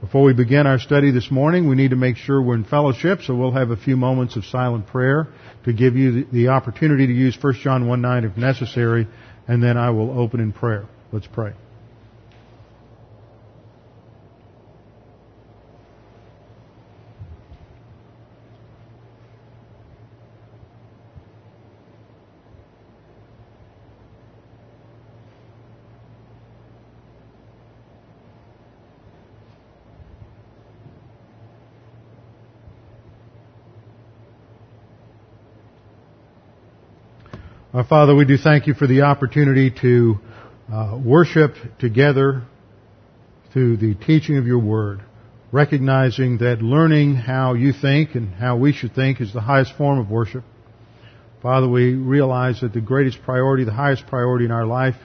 Before we begin our study this morning, we need to make sure we're in fellowship, so we'll have a few moments of silent prayer to give you the opportunity to use 1 John 1 9 if necessary, and then I will open in prayer. Let's pray. Our Father, we do thank you for the opportunity to uh, worship together through the teaching of your word, recognizing that learning how you think and how we should think is the highest form of worship. Father, we realize that the greatest priority, the highest priority in our life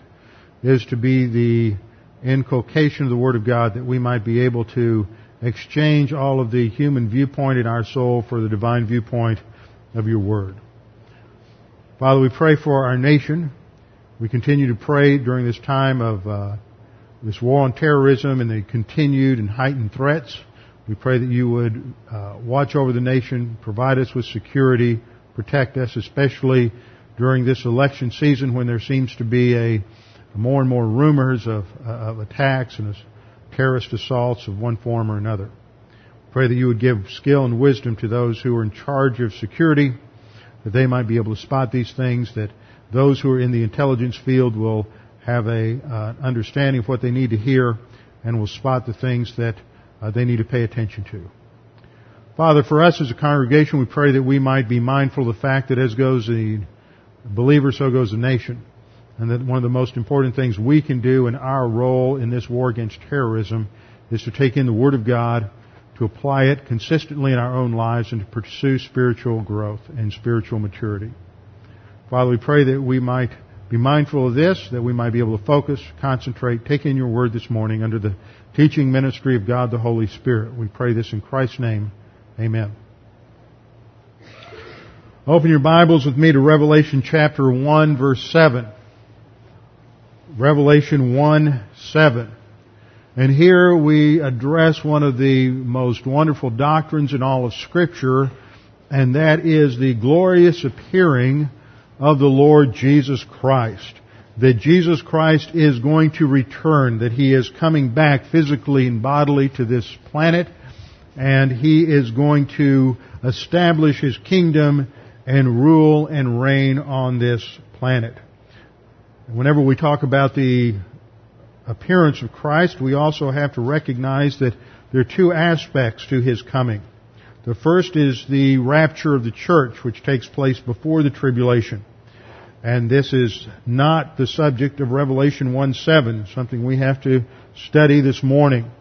is to be the inculcation of the Word of God that we might be able to exchange all of the human viewpoint in our soul for the divine viewpoint of your Word. Father, we pray for our nation. We continue to pray during this time of uh, this war on terrorism and the continued and heightened threats. We pray that you would uh, watch over the nation, provide us with security, protect us, especially during this election season when there seems to be a, more and more rumors of, uh, of attacks and terrorist assaults of one form or another. We pray that you would give skill and wisdom to those who are in charge of security that they might be able to spot these things, that those who are in the intelligence field will have a uh, understanding of what they need to hear and will spot the things that uh, they need to pay attention to. Father, for us as a congregation, we pray that we might be mindful of the fact that as goes the believer, so goes the nation. And that one of the most important things we can do in our role in this war against terrorism is to take in the Word of God to apply it consistently in our own lives and to pursue spiritual growth and spiritual maturity. Father, we pray that we might be mindful of this, that we might be able to focus, concentrate, take in your word this morning under the teaching ministry of God the Holy Spirit. We pray this in Christ's name. Amen. Open your Bibles with me to Revelation chapter 1 verse 7. Revelation 1 7. And here we address one of the most wonderful doctrines in all of Scripture, and that is the glorious appearing of the Lord Jesus Christ. That Jesus Christ is going to return, that He is coming back physically and bodily to this planet, and He is going to establish His kingdom and rule and reign on this planet. Whenever we talk about the appearance of Christ, we also have to recognize that there are two aspects to His coming. The first is the rapture of the church, which takes place before the tribulation. And this is not the subject of Revelation 1-7, something we have to study this morning.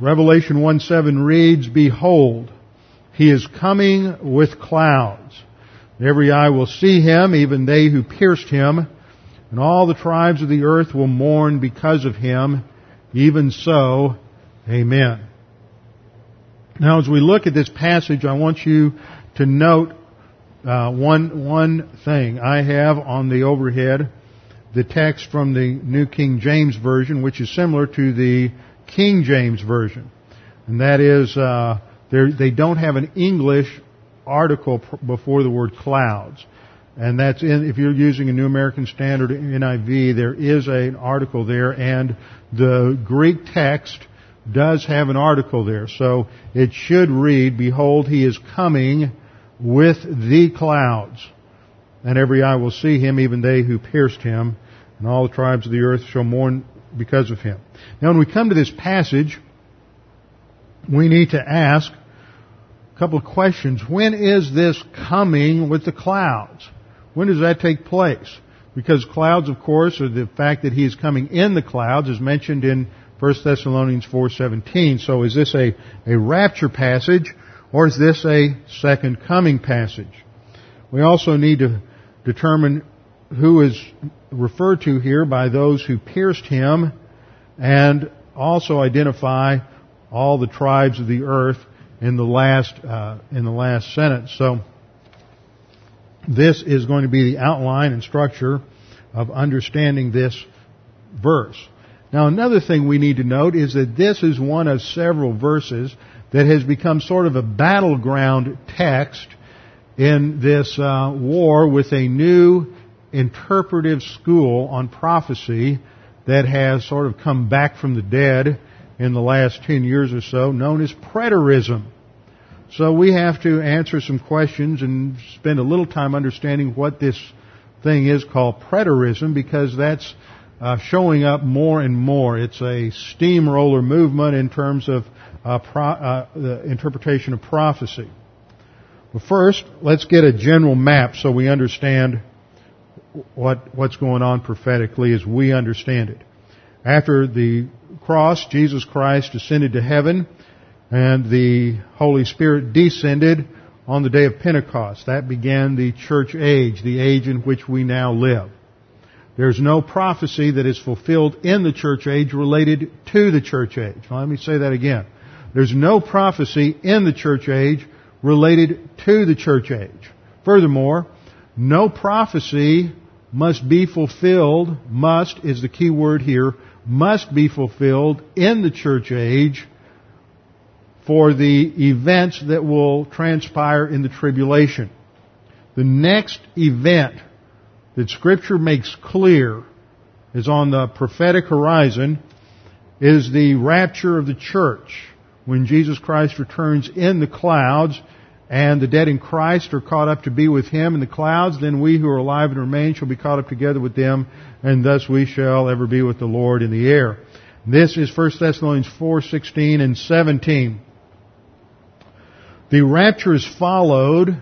Revelation 1-7 reads, Behold, He is coming with clouds. Every eye will see Him, even they who pierced Him, and all the tribes of the earth will mourn because of him. Even so, amen. Now, as we look at this passage, I want you to note uh, one one thing. I have on the overhead the text from the New King James Version, which is similar to the King James Version, and that is uh, they don't have an English article before the word clouds. And that's in, if you're using a New American Standard NIV, there is an article there, and the Greek text does have an article there. So it should read, Behold, he is coming with the clouds. And every eye will see him, even they who pierced him, and all the tribes of the earth shall mourn because of him. Now when we come to this passage, we need to ask a couple of questions. When is this coming with the clouds? When does that take place? Because clouds, of course, or the fact that he is coming in the clouds is mentioned in 1 Thessalonians 4.17. So is this a, a rapture passage or is this a second coming passage? We also need to determine who is referred to here by those who pierced him and also identify all the tribes of the earth in the last uh, in the last sentence. So this is going to be the outline and structure of understanding this verse. Now another thing we need to note is that this is one of several verses that has become sort of a battleground text in this uh, war with a new interpretive school on prophecy that has sort of come back from the dead in the last 10 years or so, known as preterism. So we have to answer some questions and spend a little time understanding what this thing is called preterism because that's uh, showing up more and more. It's a steamroller movement in terms of uh, pro- uh, the interpretation of prophecy. But first, let's get a general map so we understand what what's going on prophetically as we understand it. After the cross, Jesus Christ ascended to heaven and the Holy Spirit descended on the day of Pentecost. That began the church age, the age in which we now live. There's no prophecy that is fulfilled in the church age related to the church age. Now, let me say that again. There's no prophecy in the church age related to the church age. Furthermore, no prophecy must be fulfilled, must is the key word here, must be fulfilled in the church age for the events that will transpire in the tribulation. The next event that scripture makes clear is on the prophetic horizon is the rapture of the church when Jesus Christ returns in the clouds and the dead in Christ are caught up to be with Him in the clouds, then we who are alive and remain shall be caught up together with them, and thus we shall ever be with the Lord in the air. This is 1 Thessalonians 4, 16 and 17. The rapture is followed,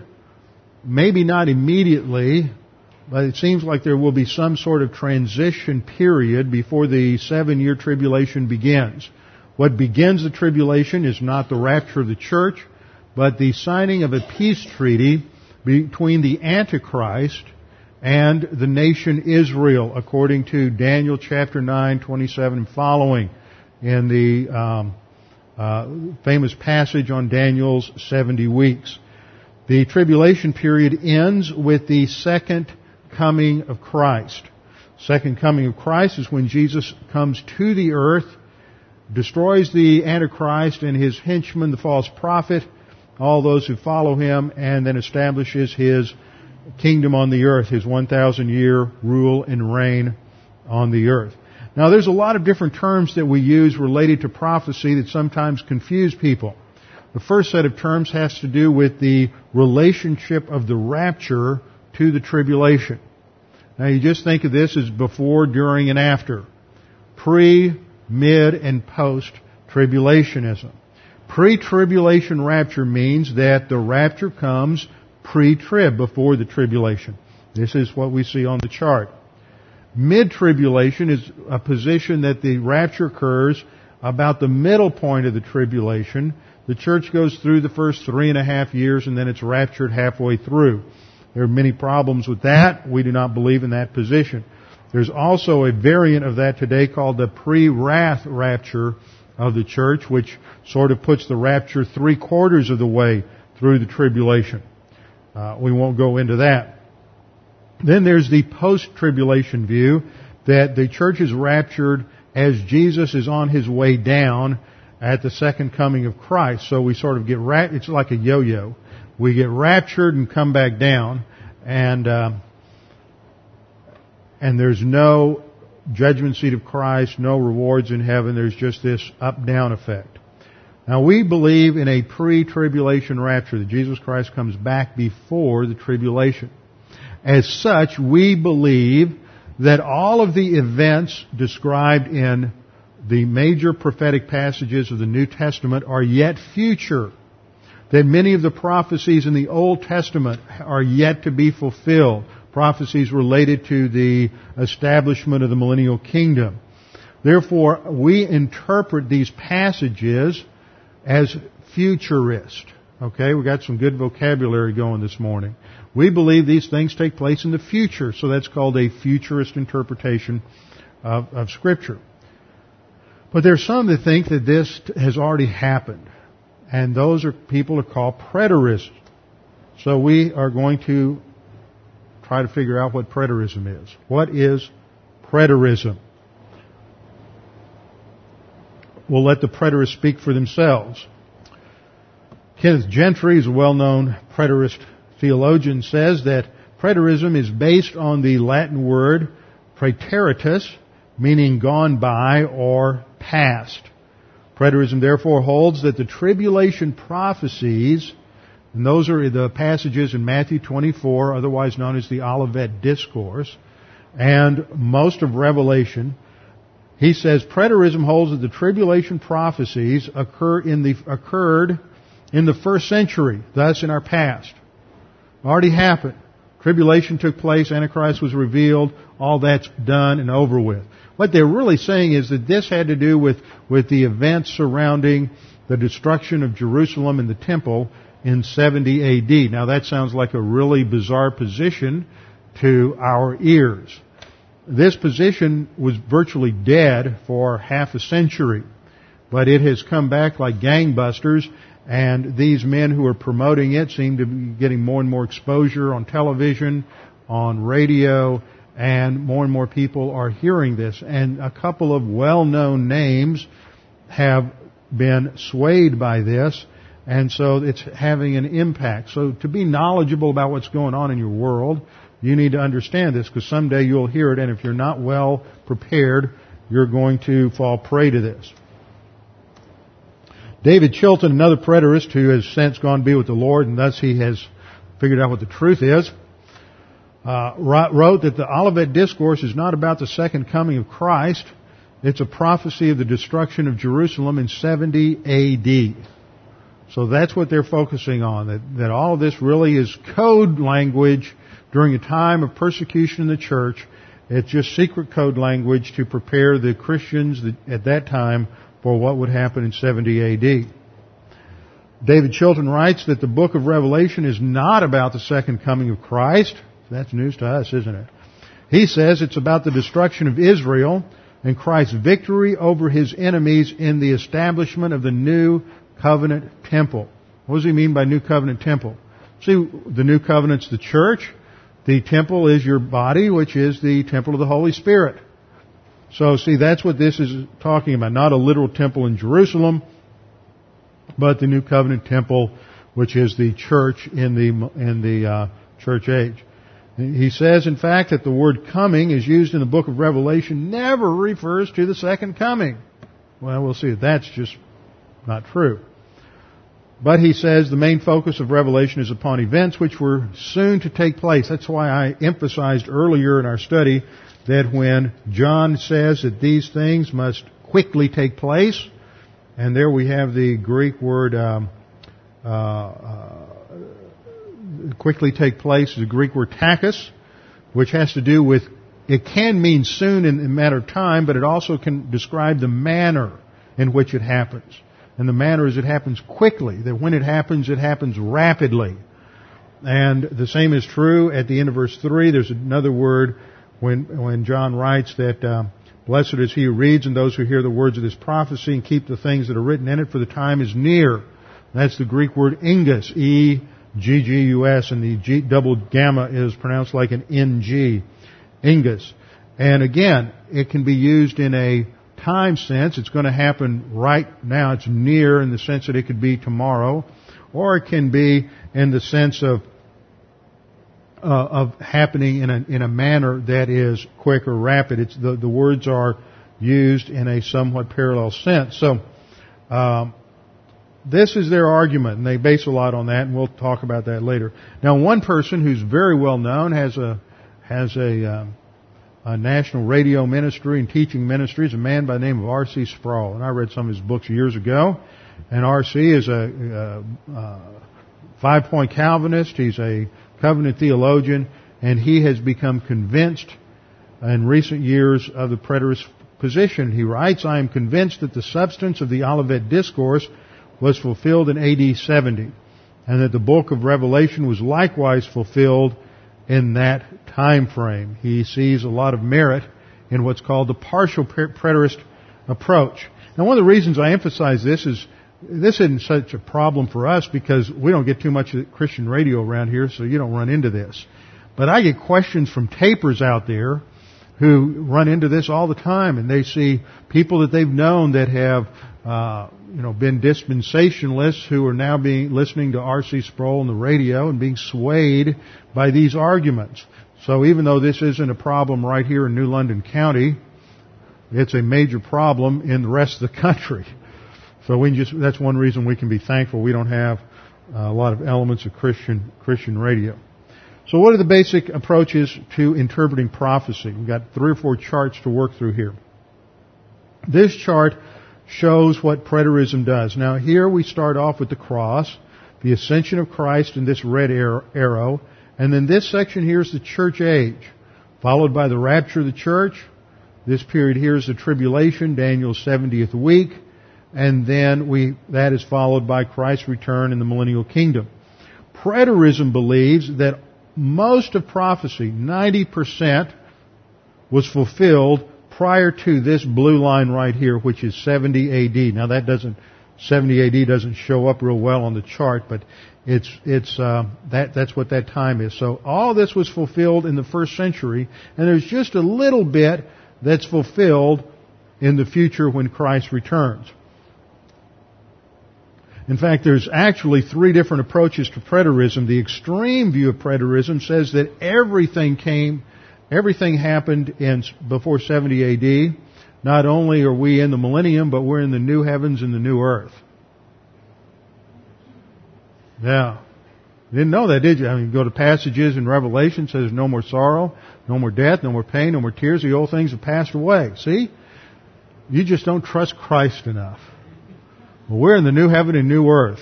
maybe not immediately, but it seems like there will be some sort of transition period before the seven year tribulation begins. What begins the tribulation is not the rapture of the church, but the signing of a peace treaty between the Antichrist and the nation Israel, according to Daniel chapter 9, 27 and following in the um, uh, famous passage on Daniel's 70 weeks. The tribulation period ends with the second coming of Christ. Second coming of Christ is when Jesus comes to the earth, destroys the Antichrist and his henchmen, the false prophet, all those who follow him, and then establishes his kingdom on the earth, his 1,000 year rule and reign on the earth. Now there's a lot of different terms that we use related to prophecy that sometimes confuse people. The first set of terms has to do with the relationship of the rapture to the tribulation. Now you just think of this as before, during, and after. Pre, mid, and post tribulationism. Pre-tribulation rapture means that the rapture comes pre-trib, before the tribulation. This is what we see on the chart. Mid-tribulation is a position that the rapture occurs about the middle point of the tribulation. The church goes through the first three and a half years and then it's raptured halfway through. There are many problems with that. We do not believe in that position. There's also a variant of that today called the pre-wrath rapture of the church, which sort of puts the rapture three quarters of the way through the tribulation. Uh, we won't go into that. Then there's the post-tribulation view that the church is raptured as Jesus is on his way down at the second coming of Christ. So we sort of get ra- it's like a yo-yo. We get raptured and come back down, and uh, and there's no judgment seat of Christ, no rewards in heaven. There's just this up-down effect. Now we believe in a pre-tribulation rapture, that Jesus Christ comes back before the tribulation. As such, we believe that all of the events described in the major prophetic passages of the New Testament are yet future. That many of the prophecies in the Old Testament are yet to be fulfilled. Prophecies related to the establishment of the millennial kingdom. Therefore, we interpret these passages as futurist. Okay, we got some good vocabulary going this morning. We believe these things take place in the future, so that's called a futurist interpretation of, of Scripture. But there's some that think that this has already happened, and those are people are called preterists. So we are going to try to figure out what preterism is. What is preterism? We'll let the preterists speak for themselves. Kenneth Gentry is a well-known preterist theologian says that preterism is based on the Latin word praeteritus, meaning gone by or past. Preterism therefore holds that the tribulation prophecies, and those are the passages in Matthew 24, otherwise known as the Olivet Discourse, and most of Revelation, he says preterism holds that the tribulation prophecies occur in the, occurred in the first century, thus in our past. Already happened. Tribulation took place, Antichrist was revealed, all that's done and over with. What they're really saying is that this had to do with, with the events surrounding the destruction of Jerusalem and the temple in 70 AD. Now that sounds like a really bizarre position to our ears. This position was virtually dead for half a century, but it has come back like gangbusters and these men who are promoting it seem to be getting more and more exposure on television, on radio, and more and more people are hearing this. And a couple of well-known names have been swayed by this, and so it's having an impact. So to be knowledgeable about what's going on in your world, you need to understand this because someday you'll hear it, and if you're not well prepared, you're going to fall prey to this. David Chilton, another preterist who has since gone to be with the Lord, and thus he has figured out what the truth is, uh, wrote that the Olivet Discourse is not about the second coming of Christ. It's a prophecy of the destruction of Jerusalem in 70 AD. So that's what they're focusing on, that, that all of this really is code language during a time of persecution in the church. It's just secret code language to prepare the Christians at that time for what would happen in 70 AD. David Chilton writes that the book of Revelation is not about the second coming of Christ. That's news to us, isn't it? He says it's about the destruction of Israel and Christ's victory over his enemies in the establishment of the new covenant temple. What does he mean by new covenant temple? See, the new covenant's the church. The temple is your body, which is the temple of the Holy Spirit. So see, that's what this is talking about. Not a literal temple in Jerusalem, but the new covenant temple, which is the church in the, in the uh, church age. He says, in fact, that the word coming is used in the book of Revelation never refers to the second coming. Well, we'll see. That's just not true. But he says the main focus of Revelation is upon events which were soon to take place. That's why I emphasized earlier in our study that when John says that these things must quickly take place, and there we have the Greek word um, uh, uh, quickly take place, the Greek word tachus, which has to do with it can mean soon in a matter of time, but it also can describe the manner in which it happens. And the manner is it happens quickly, that when it happens, it happens rapidly. And the same is true at the end of verse 3. There's another word when, when John writes that uh, blessed is he who reads and those who hear the words of this prophecy and keep the things that are written in it, for the time is near. That's the Greek word ingus, E-G-G-U-S, and the G, double gamma is pronounced like an N-G, ingus. And again, it can be used in a time sense. It's going to happen right now. It's near in the sense that it could be tomorrow. Or it can be in the sense of uh, of happening in a, in a manner that is quick or rapid. It's the, the words are used in a somewhat parallel sense. So, um, this is their argument, and they base a lot on that, and we'll talk about that later. Now, one person who's very well known has a has a, um, a national radio ministry and teaching ministry. is a man by the name of R.C. Sproul, and I read some of his books years ago. And R.C. is a, a, a five point Calvinist. He's a covenant theologian, and he has become convinced in recent years of the preterist position. He writes, I am convinced that the substance of the Olivet Discourse was fulfilled in AD 70, and that the book of Revelation was likewise fulfilled in that time frame. He sees a lot of merit in what's called the partial preterist approach. Now one of the reasons I emphasize this is this isn't such a problem for us because we don't get too much Christian radio around here, so you don't run into this. But I get questions from tapers out there who run into this all the time, and they see people that they've known that have, uh, you know, been dispensationalists who are now being listening to R.C. Sproul on the radio and being swayed by these arguments. So even though this isn't a problem right here in New London County, it's a major problem in the rest of the country. So we just, that's one reason we can be thankful we don't have uh, a lot of elements of Christian, Christian radio. So what are the basic approaches to interpreting prophecy? We've got three or four charts to work through here. This chart shows what preterism does. Now here we start off with the cross, the ascension of Christ in this red arrow, and then this section here is the church age, followed by the rapture of the church. This period here is the tribulation, Daniel's 70th week, and then we, that is followed by Christ's return in the millennial kingdom. Preterism believes that most of prophecy, 90%, was fulfilled prior to this blue line right here, which is 70 AD. Now that doesn't, 70 AD doesn't show up real well on the chart, but it's, it's, uh, that, that's what that time is. So all this was fulfilled in the first century, and there's just a little bit that's fulfilled in the future when Christ returns. In fact, there's actually three different approaches to preterism. The extreme view of preterism says that everything came, everything happened in before 70 AD. Not only are we in the millennium, but we're in the new heavens and the new earth. Yeah. didn't know that, did you? I mean, go to passages in Revelation says no more sorrow, no more death, no more pain, no more tears. The old things have passed away. See? You just don't trust Christ enough. Well, we're in the new heaven and new earth.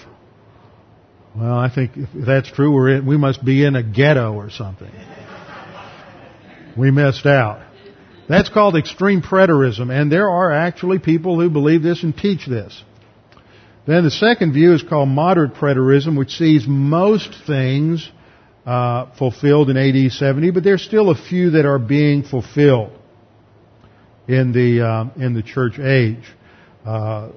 Well, I think if that's true, we're in, we must be in a ghetto or something. We missed out. That's called extreme preterism, and there are actually people who believe this and teach this. Then the second view is called moderate preterism, which sees most things uh, fulfilled in AD 70, but there's still a few that are being fulfilled in the uh, in the church age. Uh,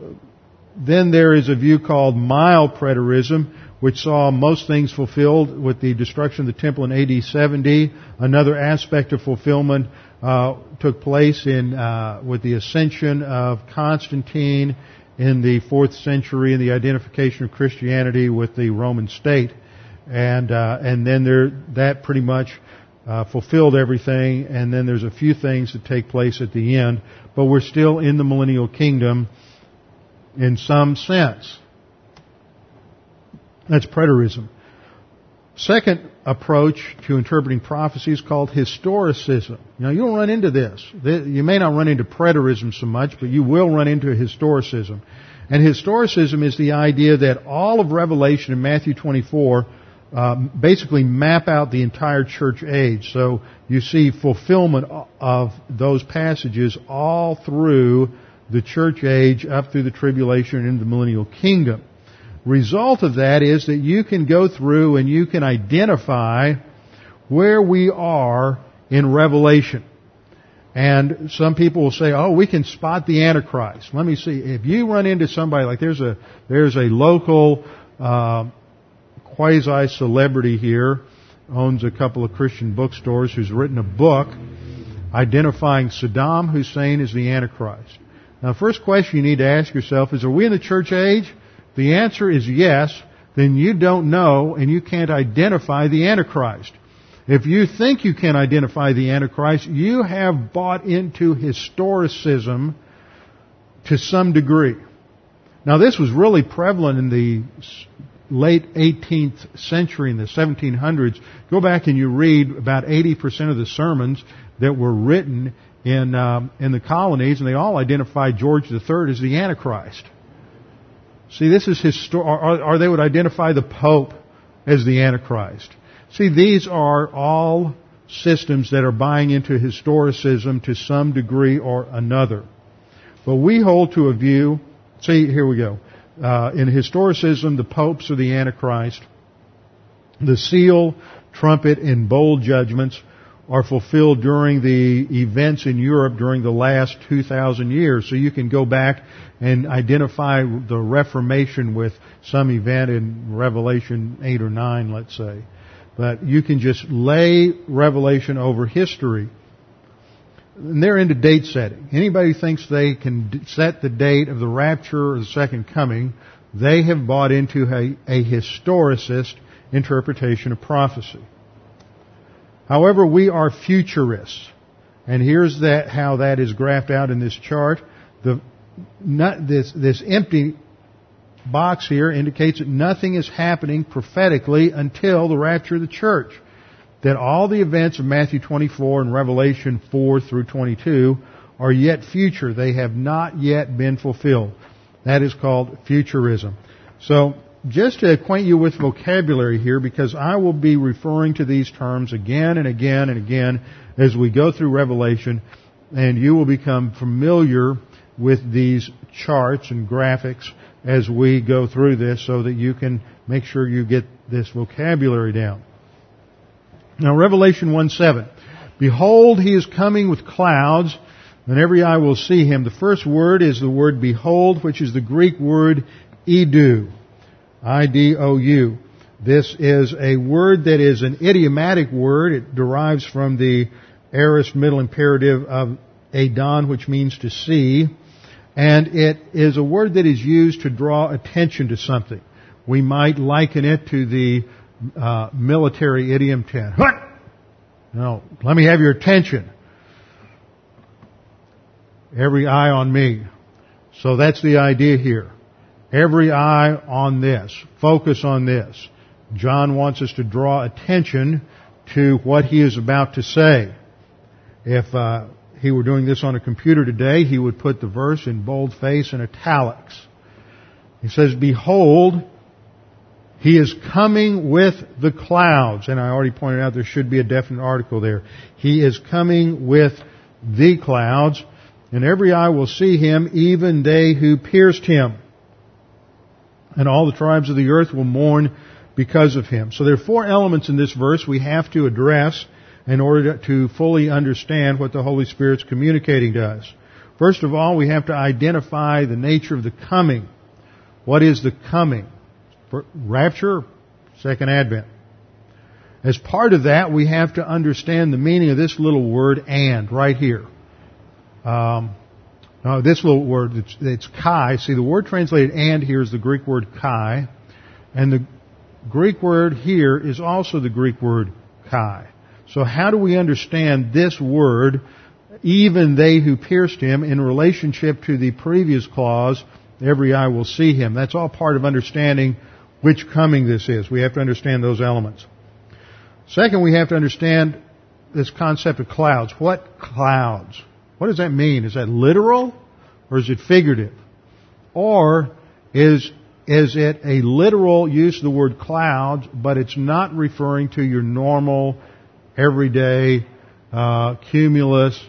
then there is a view called mild preterism, which saw most things fulfilled with the destruction of the temple in AD 70. Another aspect of fulfillment uh, took place in uh, with the ascension of Constantine in the fourth century and the identification of Christianity with the Roman state, and uh, and then there that pretty much uh, fulfilled everything. And then there's a few things that take place at the end, but we're still in the millennial kingdom in some sense. That's preterism. Second approach to interpreting prophecy is called historicism. Now you don't run into this. You may not run into preterism so much, but you will run into historicism. And historicism is the idea that all of Revelation in Matthew 24 uh, basically map out the entire church age. So you see fulfillment of those passages all through the church age up through the tribulation and into the millennial kingdom. Result of that is that you can go through and you can identify where we are in Revelation. And some people will say, oh, we can spot the Antichrist. Let me see. If you run into somebody like there's a, there's a local, uh, quasi-celebrity here, owns a couple of Christian bookstores who's written a book identifying Saddam Hussein as the Antichrist. Now, first question you need to ask yourself is, are we in the church age? The answer is yes. Then you don't know and you can't identify the Antichrist. If you think you can identify the Antichrist, you have bought into historicism to some degree. Now this was really prevalent in the late 18th century, in the 1700s. Go back and you read about 80% of the sermons that were written in um, in the colonies, and they all identified George III as the Antichrist. See, this is histor- or, or they would identify the Pope as the Antichrist. See, these are all systems that are buying into historicism to some degree or another. But we hold to a view, see, here we go. Uh, in historicism, the popes are the Antichrist. The seal, trumpet, and bowl judgments are fulfilled during the events in Europe during the last 2,000 years. So you can go back and identify the Reformation with some event in Revelation 8 or 9, let's say. But you can just lay Revelation over history. And they're into date setting. Anybody thinks they can set the date of the rapture or the second coming, they have bought into a, a historicist interpretation of prophecy. However, we are futurists. And here's that, how that is graphed out in this chart. The, not, this, this empty box here indicates that nothing is happening prophetically until the rapture of the church. That all the events of Matthew 24 and Revelation 4 through 22 are yet future. They have not yet been fulfilled. That is called futurism. So just to acquaint you with vocabulary here, because I will be referring to these terms again and again and again as we go through Revelation, and you will become familiar with these charts and graphics as we go through this so that you can make sure you get this vocabulary down. Now Revelation 1-7. Behold, he is coming with clouds, and every eye will see him. The first word is the word behold, which is the Greek word idou. I-D-O-U. This is a word that is an idiomatic word. It derives from the aorist middle imperative of eidon, which means to see. And it is a word that is used to draw attention to something. We might liken it to the uh, military idiom 10. What? No, let me have your attention. Every eye on me. So that's the idea here. Every eye on this. Focus on this. John wants us to draw attention to what he is about to say. If uh, he were doing this on a computer today, he would put the verse in boldface and italics. He says, Behold, he is coming with the clouds. And I already pointed out there should be a definite article there. He is coming with the clouds, and every eye will see him, even they who pierced him and all the tribes of the earth will mourn because of him. So there are four elements in this verse we have to address in order to fully understand what the Holy Spirit's communicating to us. First of all, we have to identify the nature of the coming. What is the coming? Rapture, second advent. As part of that, we have to understand the meaning of this little word and right here. Um, now, this little word, it's, it's kai. See, the word translated and here is the Greek word kai. And the Greek word here is also the Greek word kai. So how do we understand this word, even they who pierced him, in relationship to the previous clause, every eye will see him? That's all part of understanding which coming this is. We have to understand those elements. Second, we have to understand this concept of clouds. What clouds? What does that mean? Is that literal or is it figurative? Or is, is it a literal use of the word clouds, but it's not referring to your normal, everyday, uh, cumulus,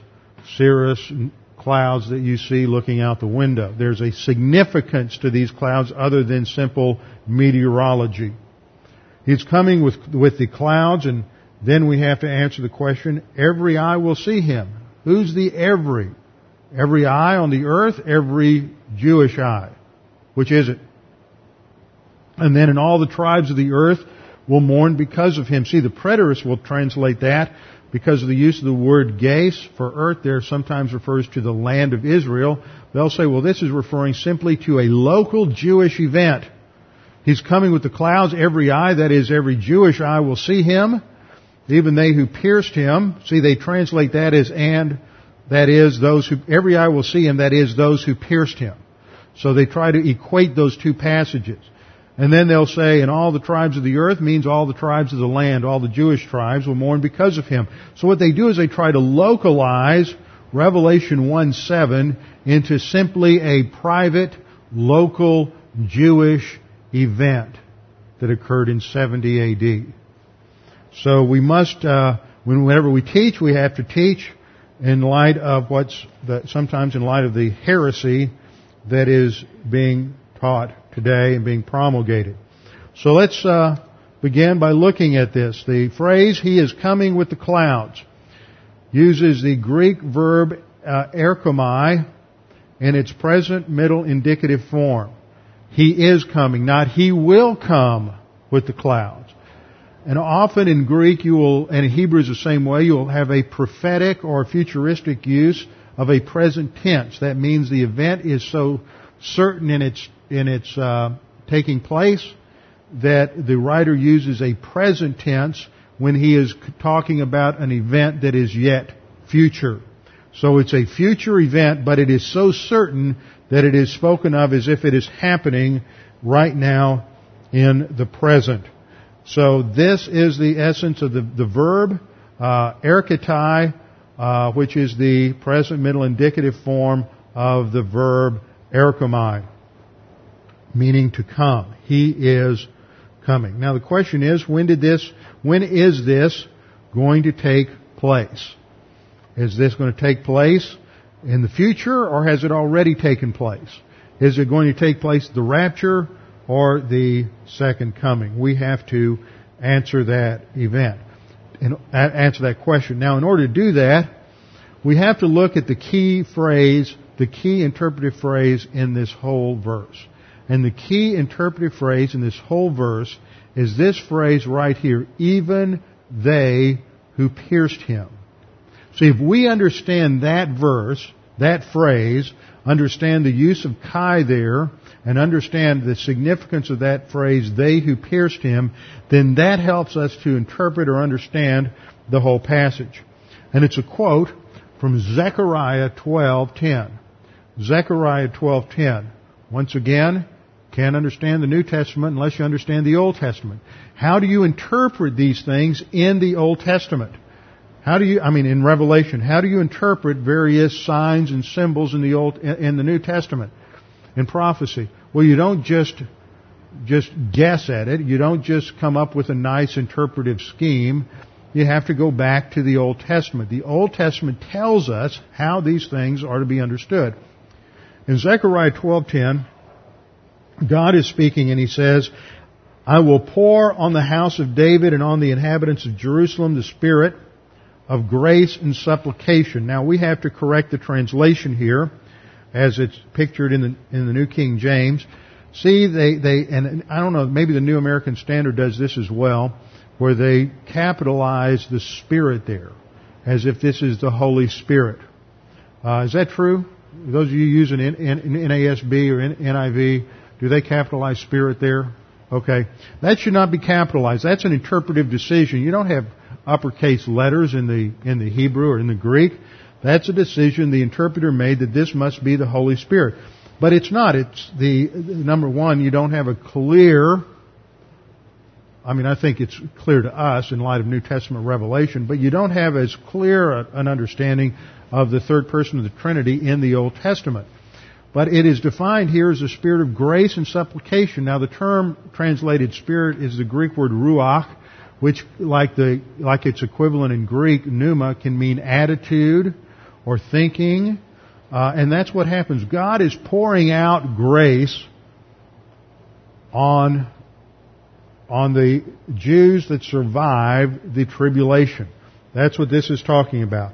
cirrus clouds that you see looking out the window. There's a significance to these clouds other than simple meteorology. He's coming with, with the clouds and then we have to answer the question, every eye will see him. Who's the every? Every eye on the earth, every Jewish eye. Which is it? And then in all the tribes of the earth will mourn because of him. See, the preterists will translate that because of the use of the word ges for earth there sometimes refers to the land of Israel. They'll say, well, this is referring simply to a local Jewish event. He's coming with the clouds. Every eye, that is, every Jewish eye will see him. Even they who pierced him. See, they translate that as and that is those who, every eye will see him, that is those who pierced him. So they try to equate those two passages. And then they'll say, and all the tribes of the earth means all the tribes of the land, all the Jewish tribes will mourn because of him. So what they do is they try to localize Revelation 1-7 into simply a private, local, Jewish event that occurred in 70 AD. So we must, uh, whenever we teach, we have to teach in light of what's the, sometimes in light of the heresy that is being taught today and being promulgated. So let's uh, begin by looking at this. The phrase "He is coming with the clouds" uses the Greek verb uh, erchomai in its present middle indicative form. He is coming, not He will come with the clouds. And often in Greek you will, and in Hebrew is the same way, you will have a prophetic or futuristic use of a present tense. That means the event is so certain in its, in its uh, taking place that the writer uses a present tense when he is talking about an event that is yet future. So it's a future event, but it is so certain that it is spoken of as if it is happening right now in the present. So this is the essence of the, the verb, uh, erchetai, uh, which is the present middle indicative form of the verb erchomai, meaning to come. He is coming. Now the question is, when did this, when is this going to take place? Is this going to take place in the future or has it already taken place? Is it going to take place the rapture or the second coming. We have to answer that event and answer that question. Now, in order to do that, we have to look at the key phrase, the key interpretive phrase in this whole verse. And the key interpretive phrase in this whole verse is this phrase right here, even they who pierced him. See, if we understand that verse, that phrase, understand the use of kai there, and understand the significance of that phrase, they who pierced him, then that helps us to interpret or understand the whole passage. And it's a quote from Zechariah 12:10. Zechariah 12:10. Once again, can't understand the New Testament unless you understand the Old Testament. How do you interpret these things in the Old Testament? How do you, I mean, in Revelation, how do you interpret various signs and symbols in the Old, in the New Testament? In prophecy? Well, you don't just just guess at it. You don't just come up with a nice interpretive scheme. You have to go back to the Old Testament. The Old Testament tells us how these things are to be understood. In Zechariah 12:10, God is speaking and he says, "I will pour on the house of David and on the inhabitants of Jerusalem the spirit of grace and supplication." Now we have to correct the translation here as it's pictured in the in the New King James. See, they they and I don't know, maybe the New American Standard does this as well, where they capitalize the Spirit there, as if this is the Holy Spirit. Uh, is that true? Those of you using NASB or NIV, do they capitalize Spirit there? Okay, that should not be capitalized. That's an interpretive decision. You don't have uppercase letters in the in the Hebrew or in the Greek. That's a decision the interpreter made that this must be the Holy Spirit. But it's not. It's the, number one, you don't have a clear, I mean, I think it's clear to us in light of New Testament revelation, but you don't have as clear an understanding of the third person of the Trinity in the Old Testament. But it is defined here as a spirit of grace and supplication. Now the term translated spirit is the Greek word ruach, which like the, like its equivalent in Greek, pneuma, can mean attitude, or thinking. Uh, and that's what happens. God is pouring out grace on, on the Jews that survived the tribulation. That's what this is talking about.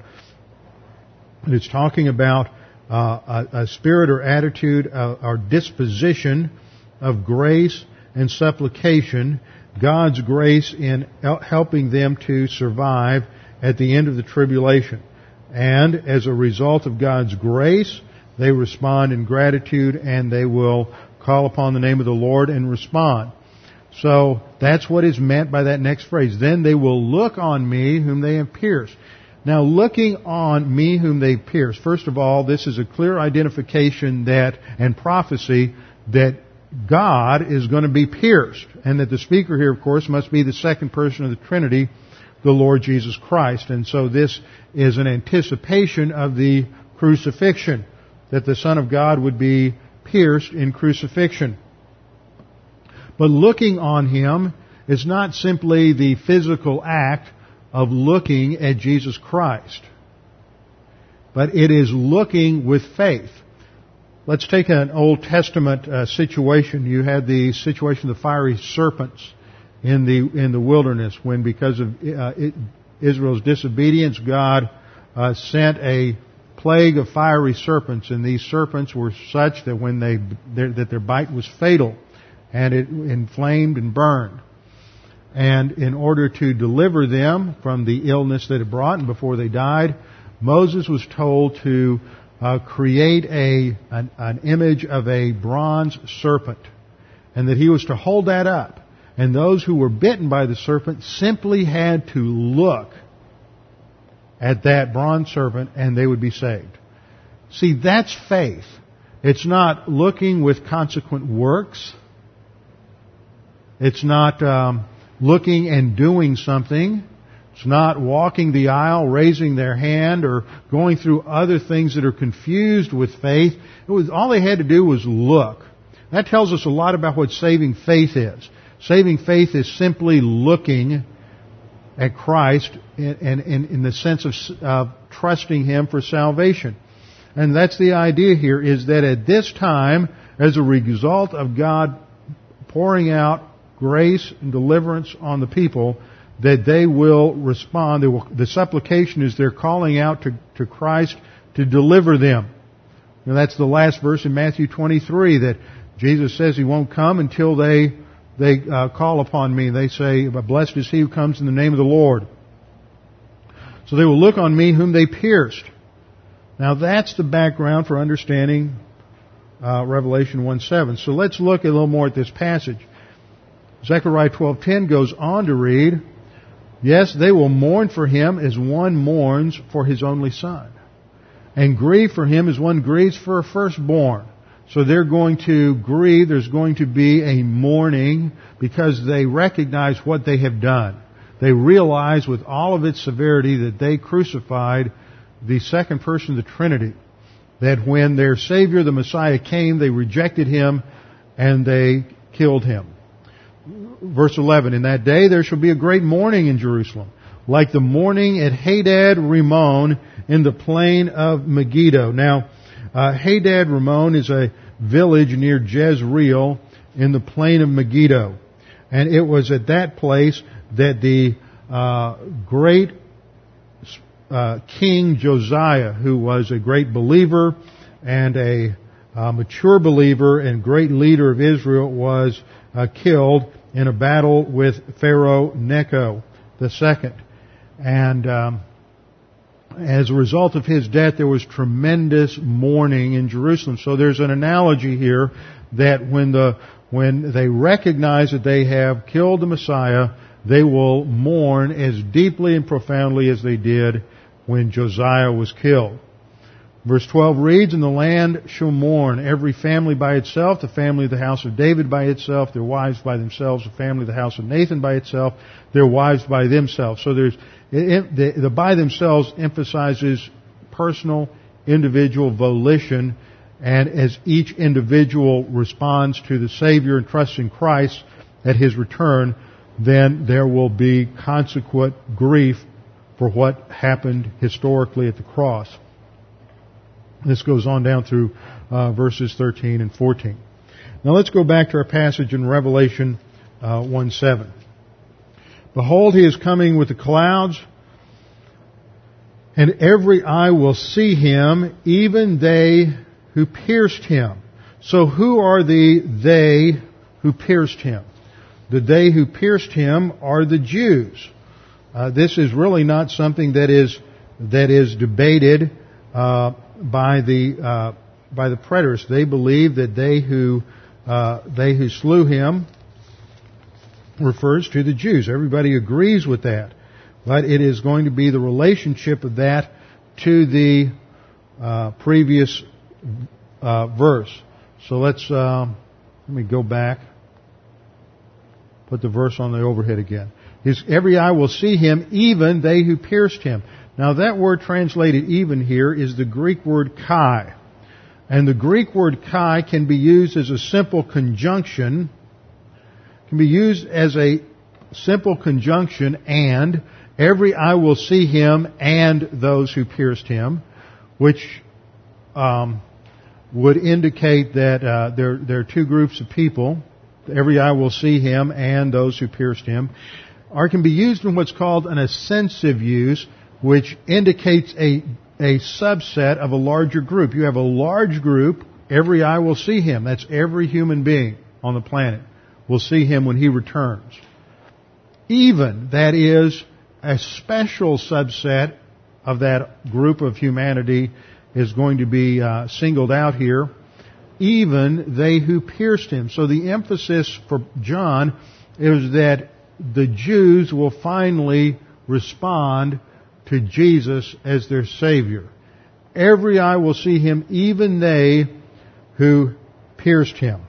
It's talking about uh, a, a, spirit or attitude uh, or disposition of grace and supplication, God's grace in helping them to survive at the end of the tribulation. And as a result of God's grace, they respond in gratitude and they will call upon the name of the Lord and respond. So that's what is meant by that next phrase. Then they will look on me whom they have pierced. Now looking on me whom they pierced. First of all, this is a clear identification that, and prophecy that God is going to be pierced. And that the speaker here, of course, must be the second person of the Trinity, the Lord Jesus Christ. And so this is an anticipation of the crucifixion. That the Son of God would be pierced in crucifixion. But looking on Him is not simply the physical act of looking at Jesus Christ, but it is looking with faith. Let's take an Old Testament uh, situation. You had the situation of the fiery serpents in the in the wilderness when, because of uh, it, Israel's disobedience, God uh, sent a plague of fiery serpents, and these serpents were such that when they that their bite was fatal, and it inflamed and burned. And in order to deliver them from the illness that it brought, and before they died, Moses was told to uh, create a an, an image of a bronze serpent, and that he was to hold that up. And those who were bitten by the serpent simply had to look at that bronze serpent and they would be saved. See, that's faith. It's not looking with consequent works. It's not um, looking and doing something. It's not walking the aisle, raising their hand, or going through other things that are confused with faith. It was, all they had to do was look. That tells us a lot about what saving faith is. Saving faith is simply looking at Christ and in, in, the sense of uh, trusting Him for salvation. And that's the idea here is that at this time, as a result of God pouring out grace and deliverance on the people, that they will respond. They will, the supplication is they're calling out to, to Christ to deliver them. And that's the last verse in Matthew 23 that Jesus says He won't come until they they uh, call upon me. They say, Blessed is he who comes in the name of the Lord. So they will look on me whom they pierced. Now that's the background for understanding uh, Revelation 1.7. So let's look a little more at this passage. Zechariah 12.10 goes on to read, Yes, they will mourn for him as one mourns for his only son, and grieve for him as one grieves for a firstborn. So they're going to grieve. There's going to be a mourning because they recognize what they have done. They realize with all of its severity that they crucified the second person of the Trinity. That when their Savior, the Messiah, came, they rejected Him and they killed Him. Verse 11, In that day there shall be a great mourning in Jerusalem, like the mourning at Hadad Rimmon in the plain of Megiddo. Now, uh, Hadad Rimmon is a village near Jezreel in the plain of Megiddo. And it was at that place that the uh, great uh, King Josiah, who was a great believer and a uh, mature believer and great leader of Israel, was uh, killed in a battle with Pharaoh Necho II. And um, as a result of his death, there was tremendous mourning in Jerusalem. So there's an analogy here that when the when they recognize that they have killed the Messiah, they will mourn as deeply and profoundly as they did when Josiah was killed. Verse 12 reads, And the land shall mourn, every family by itself, the family of the house of David by itself, their wives by themselves, the family of the house of Nathan by itself, their wives by themselves. So there's the, the by themselves emphasizes personal, individual volition, and as each individual responds to the Savior and trusts in Christ at His return, then there will be consequent grief for what happened historically at the cross. This goes on down through uh, verses 13 and 14. Now let's go back to our passage in Revelation uh, 1 7. Behold, he is coming with the clouds, and every eye will see him, even they who pierced him. So who are the they who pierced him? The they who pierced him are the Jews. Uh, this is really not something that is that is debated uh, by the uh, by the preterists. They believe that they who uh, they who slew him refers to the Jews. Everybody agrees with that. But it is going to be the relationship of that to the uh, previous uh, verse. So let's uh, let me go back. Put the verse on the overhead again. His, every eye will see him, even they who pierced him. Now that word translated even here is the Greek word kai. And the Greek word kai can be used as a simple conjunction, can be used as a simple conjunction and every eye will see him and those who pierced him, which um, would indicate that uh, there, there are two groups of people. Every eye will see him and those who pierced him. Or can be used in what's called an ascensive use, which indicates a, a subset of a larger group. You have a large group, every eye will see him. That's every human being on the planet will see him when he returns. Even, that is, a special subset of that group of humanity is going to be uh, singled out here. Even they who pierced him. So the emphasis for John is that the Jews will finally respond to Jesus as their Savior. Every eye will see him, even they who pierced him.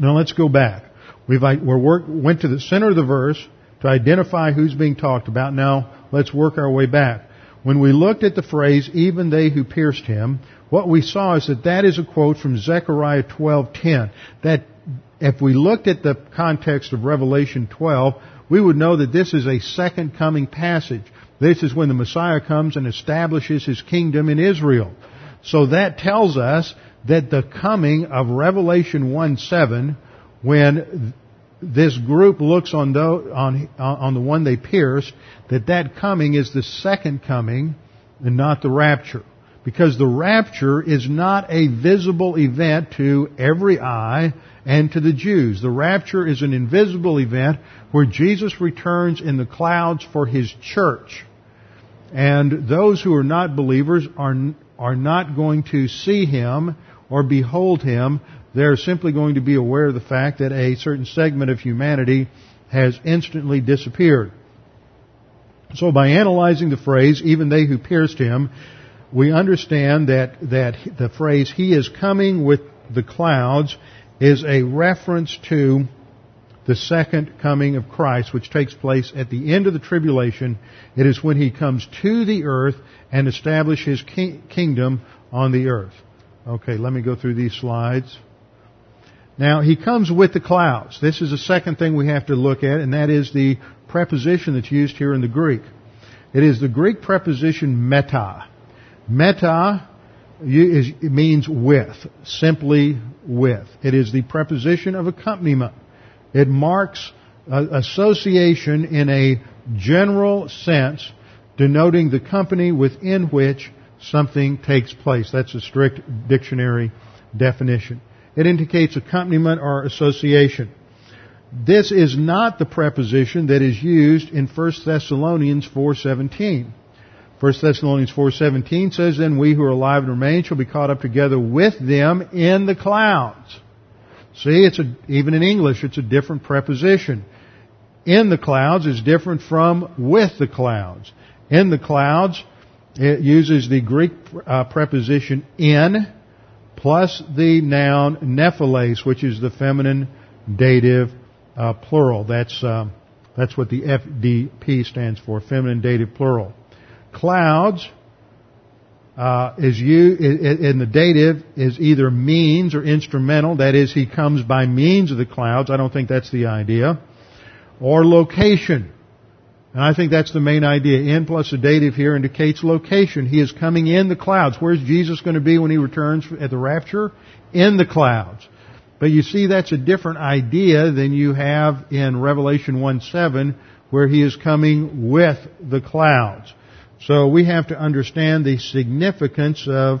Now let's go back. We've work, went to the center of the verse to identify who's being talked about. Now let's work our way back. When we looked at the phrase, even they who pierced him, what we saw is that that is a quote from Zechariah 12:10. That if we looked at the context of Revelation 12, we would know that this is a second coming passage. This is when the Messiah comes and establishes his kingdom in Israel. So that tells us that the coming of Revelation 1:7 when this group looks on the, on, on the one they pierced, that that coming is the second coming and not the rapture. Because the rapture is not a visible event to every eye and to the Jews. The rapture is an invisible event where Jesus returns in the clouds for His church. And those who are not believers are, are not going to see Him or behold Him they're simply going to be aware of the fact that a certain segment of humanity has instantly disappeared. So by analyzing the phrase, even they who pierced him, we understand that, that the phrase, he is coming with the clouds, is a reference to the second coming of Christ, which takes place at the end of the tribulation. It is when he comes to the earth and establishes his kingdom on the earth. Okay, let me go through these slides. Now, he comes with the clouds. This is the second thing we have to look at, and that is the preposition that's used here in the Greek. It is the Greek preposition meta. Meta is, means with, simply with. It is the preposition of accompaniment. It marks association in a general sense, denoting the company within which something takes place. That's a strict dictionary definition. It indicates accompaniment or association. This is not the preposition that is used in 1 Thessalonians 4.17. 1 Thessalonians 4.17 says, Then we who are alive and remain shall be caught up together with them in the clouds. See, it's a, even in English, it's a different preposition. In the clouds is different from with the clouds. In the clouds, it uses the Greek uh, preposition in, plus the noun nephelais, which is the feminine dative uh, plural. That's uh, that's what the FDP stands for, feminine dative plural. Clouds uh, is you in the dative is either means or instrumental. That is, he comes by means of the clouds. I don't think that's the idea. Or location. And I think that's the main idea. In plus a dative here indicates location. He is coming in the clouds. Where's Jesus going to be when he returns at the rapture? In the clouds. But you see that's a different idea than you have in Revelation 1-7 where he is coming with the clouds. So we have to understand the significance of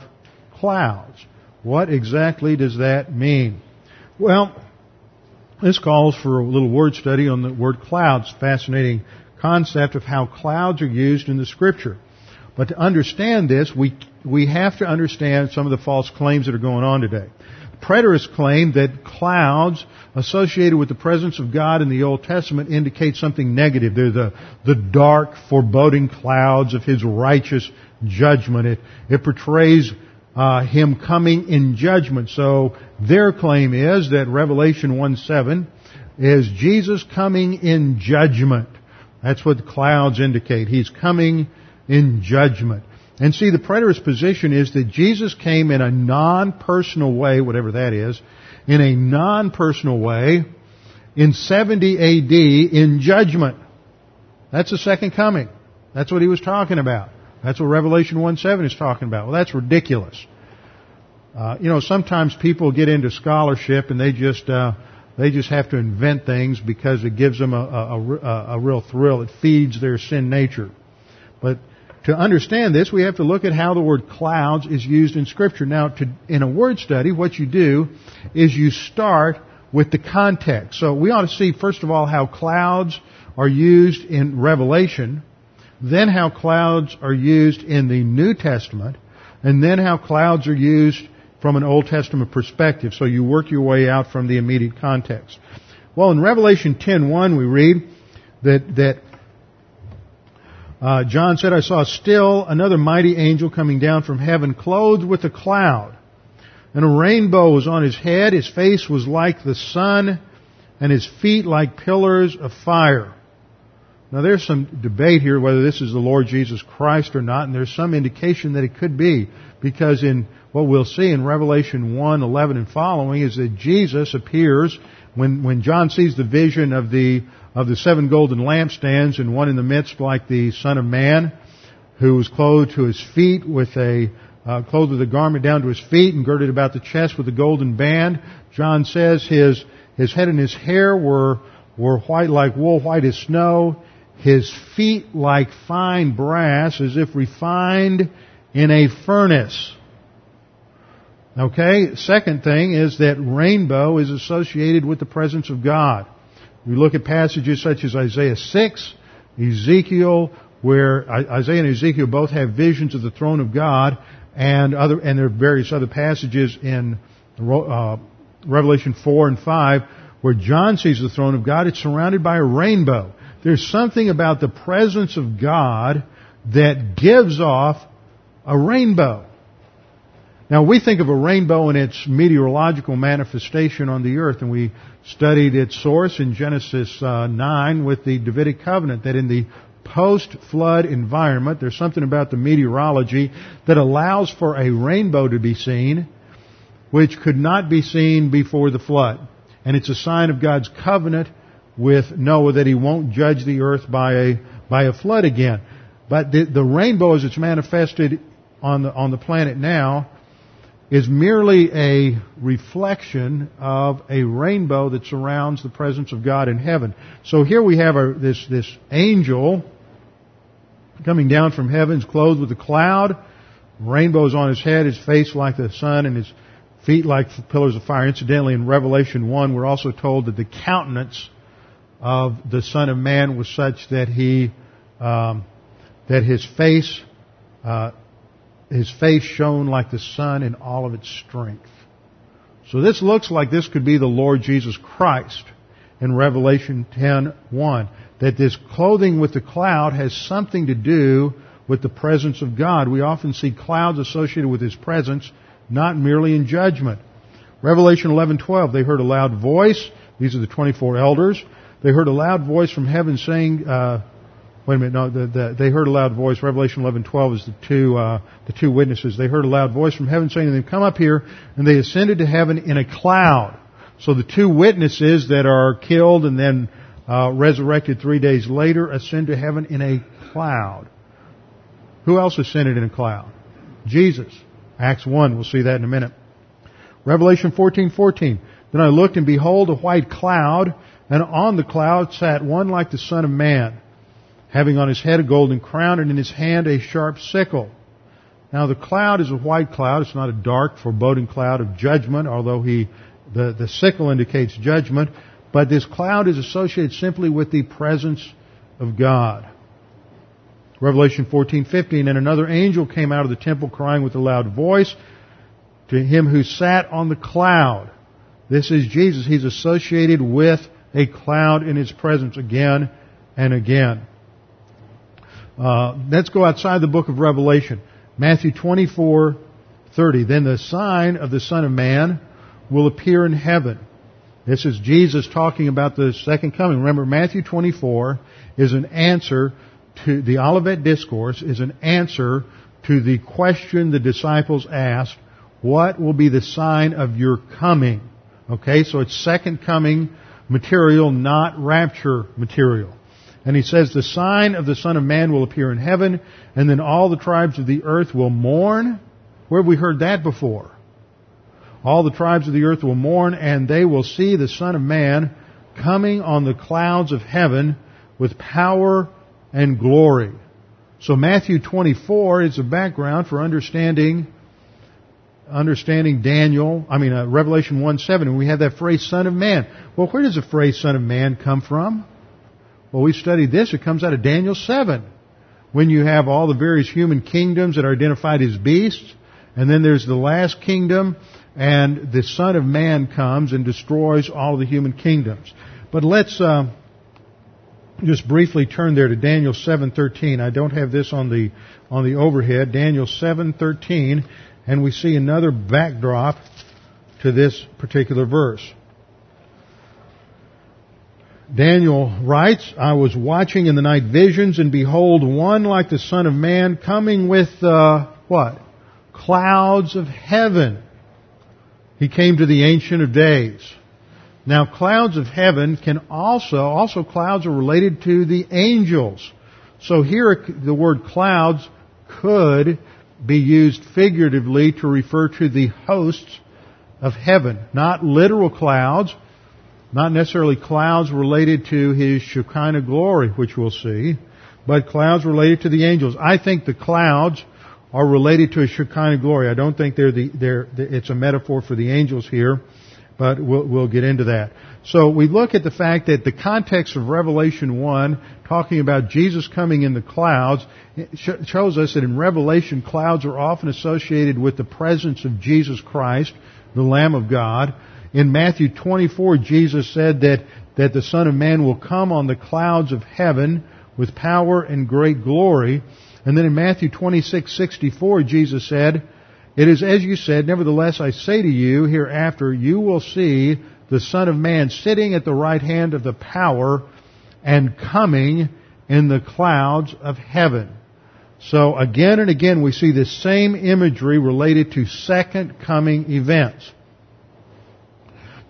clouds. What exactly does that mean? Well, this calls for a little word study on the word clouds. Fascinating concept of how clouds are used in the scripture. But to understand this, we, we have to understand some of the false claims that are going on today. preterists claim that clouds associated with the presence of God in the Old Testament indicate something negative. They're the, the dark, foreboding clouds of His righteous judgment. It, it portrays uh, Him coming in judgment. So their claim is that Revelation 1 7 is Jesus coming in judgment. That's what the clouds indicate. He's coming in judgment. And see, the preterist position is that Jesus came in a non-personal way, whatever that is, in a non-personal way in 70 AD in judgment. That's the second coming. That's what he was talking about. That's what Revelation 1-7 is talking about. Well, that's ridiculous. Uh, you know, sometimes people get into scholarship and they just uh, they just have to invent things because it gives them a, a, a, a real thrill. It feeds their sin nature. But to understand this, we have to look at how the word clouds is used in Scripture. Now, to, in a word study, what you do is you start with the context. So we ought to see, first of all, how clouds are used in Revelation, then how clouds are used in the New Testament, and then how clouds are used from an Old Testament perspective. So you work your way out from the immediate context. Well, in Revelation 10:1 we read that that uh, John said, I saw still another mighty angel coming down from heaven, clothed with a cloud. And a rainbow was on his head. His face was like the sun, and his feet like pillars of fire. Now there's some debate here whether this is the Lord Jesus Christ or not, and there's some indication that it could be, because in what we'll see in Revelation 1, 11 and following is that Jesus appears when, when John sees the vision of the of the seven golden lampstands and one in the midst like the Son of Man who was clothed to his feet with a uh, clothed with a garment down to his feet and girded about the chest with a golden band. John says his his head and his hair were were white like wool, white as snow. His feet like fine brass, as if refined in a furnace. Okay. Second thing is that rainbow is associated with the presence of God. We look at passages such as Isaiah 6, Ezekiel, where Isaiah and Ezekiel both have visions of the throne of God, and other, and there are various other passages in uh, Revelation 4 and 5 where John sees the throne of God. It's surrounded by a rainbow. There's something about the presence of God that gives off a rainbow. Now we think of a rainbow in its meteorological manifestation on the earth, and we studied its source in Genesis uh, 9 with the Davidic covenant, that in the post-flood environment, there's something about the meteorology that allows for a rainbow to be seen, which could not be seen before the flood. And it's a sign of God's covenant with Noah that he won't judge the earth by a, by a flood again. But the, the rainbow as it's manifested on the, on the planet now is merely a reflection of a rainbow that surrounds the presence of God in heaven. So here we have this, this angel coming down from heavens clothed with a cloud, rainbows on his head, his face like the sun, and his feet like pillars of fire. Incidentally, in Revelation 1, we're also told that the countenance of the Son of Man was such that he, um, that his face uh, his face shone like the sun in all of its strength. So this looks like this could be the Lord Jesus Christ in Revelation 10:1 that this clothing with the cloud has something to do with the presence of God. We often see clouds associated with his presence, not merely in judgment. Revelation 11:12 they heard a loud voice, these are the 24 elders. They heard a loud voice from heaven saying uh, Wait a minute. No, the, the, they heard a loud voice. Revelation 11:12 is the two uh, the two witnesses. They heard a loud voice from heaven saying to them, "Come up here." And they ascended to heaven in a cloud. So the two witnesses that are killed and then uh, resurrected three days later ascend to heaven in a cloud. Who else ascended in a cloud? Jesus. Acts 1. We'll see that in a minute. Revelation 14:14. Then I looked and behold a white cloud, and on the cloud sat one like the Son of Man having on his head a golden crown and in his hand a sharp sickle. Now the cloud is a white cloud. It's not a dark, foreboding cloud of judgment, although he, the, the sickle indicates judgment. But this cloud is associated simply with the presence of God. Revelation 14:15 and another angel came out of the temple crying with a loud voice to him who sat on the cloud. This is Jesus. He's associated with a cloud in his presence again and again. Uh, let's go outside the book of Revelation. Matthew 24, 30. Then the sign of the Son of Man will appear in heaven. This is Jesus talking about the second coming. Remember, Matthew 24 is an answer to the Olivet Discourse, is an answer to the question the disciples asked, what will be the sign of your coming? Okay, so it's second coming material, not rapture material. And he says, the sign of the Son of Man will appear in heaven, and then all the tribes of the earth will mourn. Where have we heard that before? All the tribes of the earth will mourn, and they will see the Son of Man coming on the clouds of heaven with power and glory. So Matthew 24 is a background for understanding understanding Daniel, I mean uh, Revelation 1 7, and we have that phrase Son of Man. Well, where does the phrase Son of Man come from? Well, we studied this. It comes out of Daniel 7. When you have all the various human kingdoms that are identified as beasts, and then there's the last kingdom and the Son of Man comes and destroys all the human kingdoms. But let's uh, just briefly turn there to Daniel 7:13. I don't have this on the on the overhead. Daniel 7:13, and we see another backdrop to this particular verse. Daniel writes, I was watching in the night visions, and behold, one like the Son of Man coming with, uh, what? Clouds of heaven. He came to the Ancient of Days. Now clouds of heaven can also, also clouds are related to the angels. So here the word clouds could be used figuratively to refer to the hosts of heaven. Not literal clouds, not necessarily clouds related to his Shekinah glory, which we'll see, but clouds related to the angels. I think the clouds are related to his Shekinah glory. I don't think they're the, they're, it's a metaphor for the angels here, but we'll, we'll get into that. So we look at the fact that the context of Revelation 1, talking about Jesus coming in the clouds, shows us that in Revelation, clouds are often associated with the presence of Jesus Christ, the Lamb of God. In Matthew 24, Jesus said that, that the Son of Man will come on the clouds of heaven with power and great glory. And then in Matthew 26:64 Jesus said, "It is as you said, nevertheless I say to you, hereafter you will see the Son of Man sitting at the right hand of the power and coming in the clouds of heaven." So again and again we see this same imagery related to second coming events.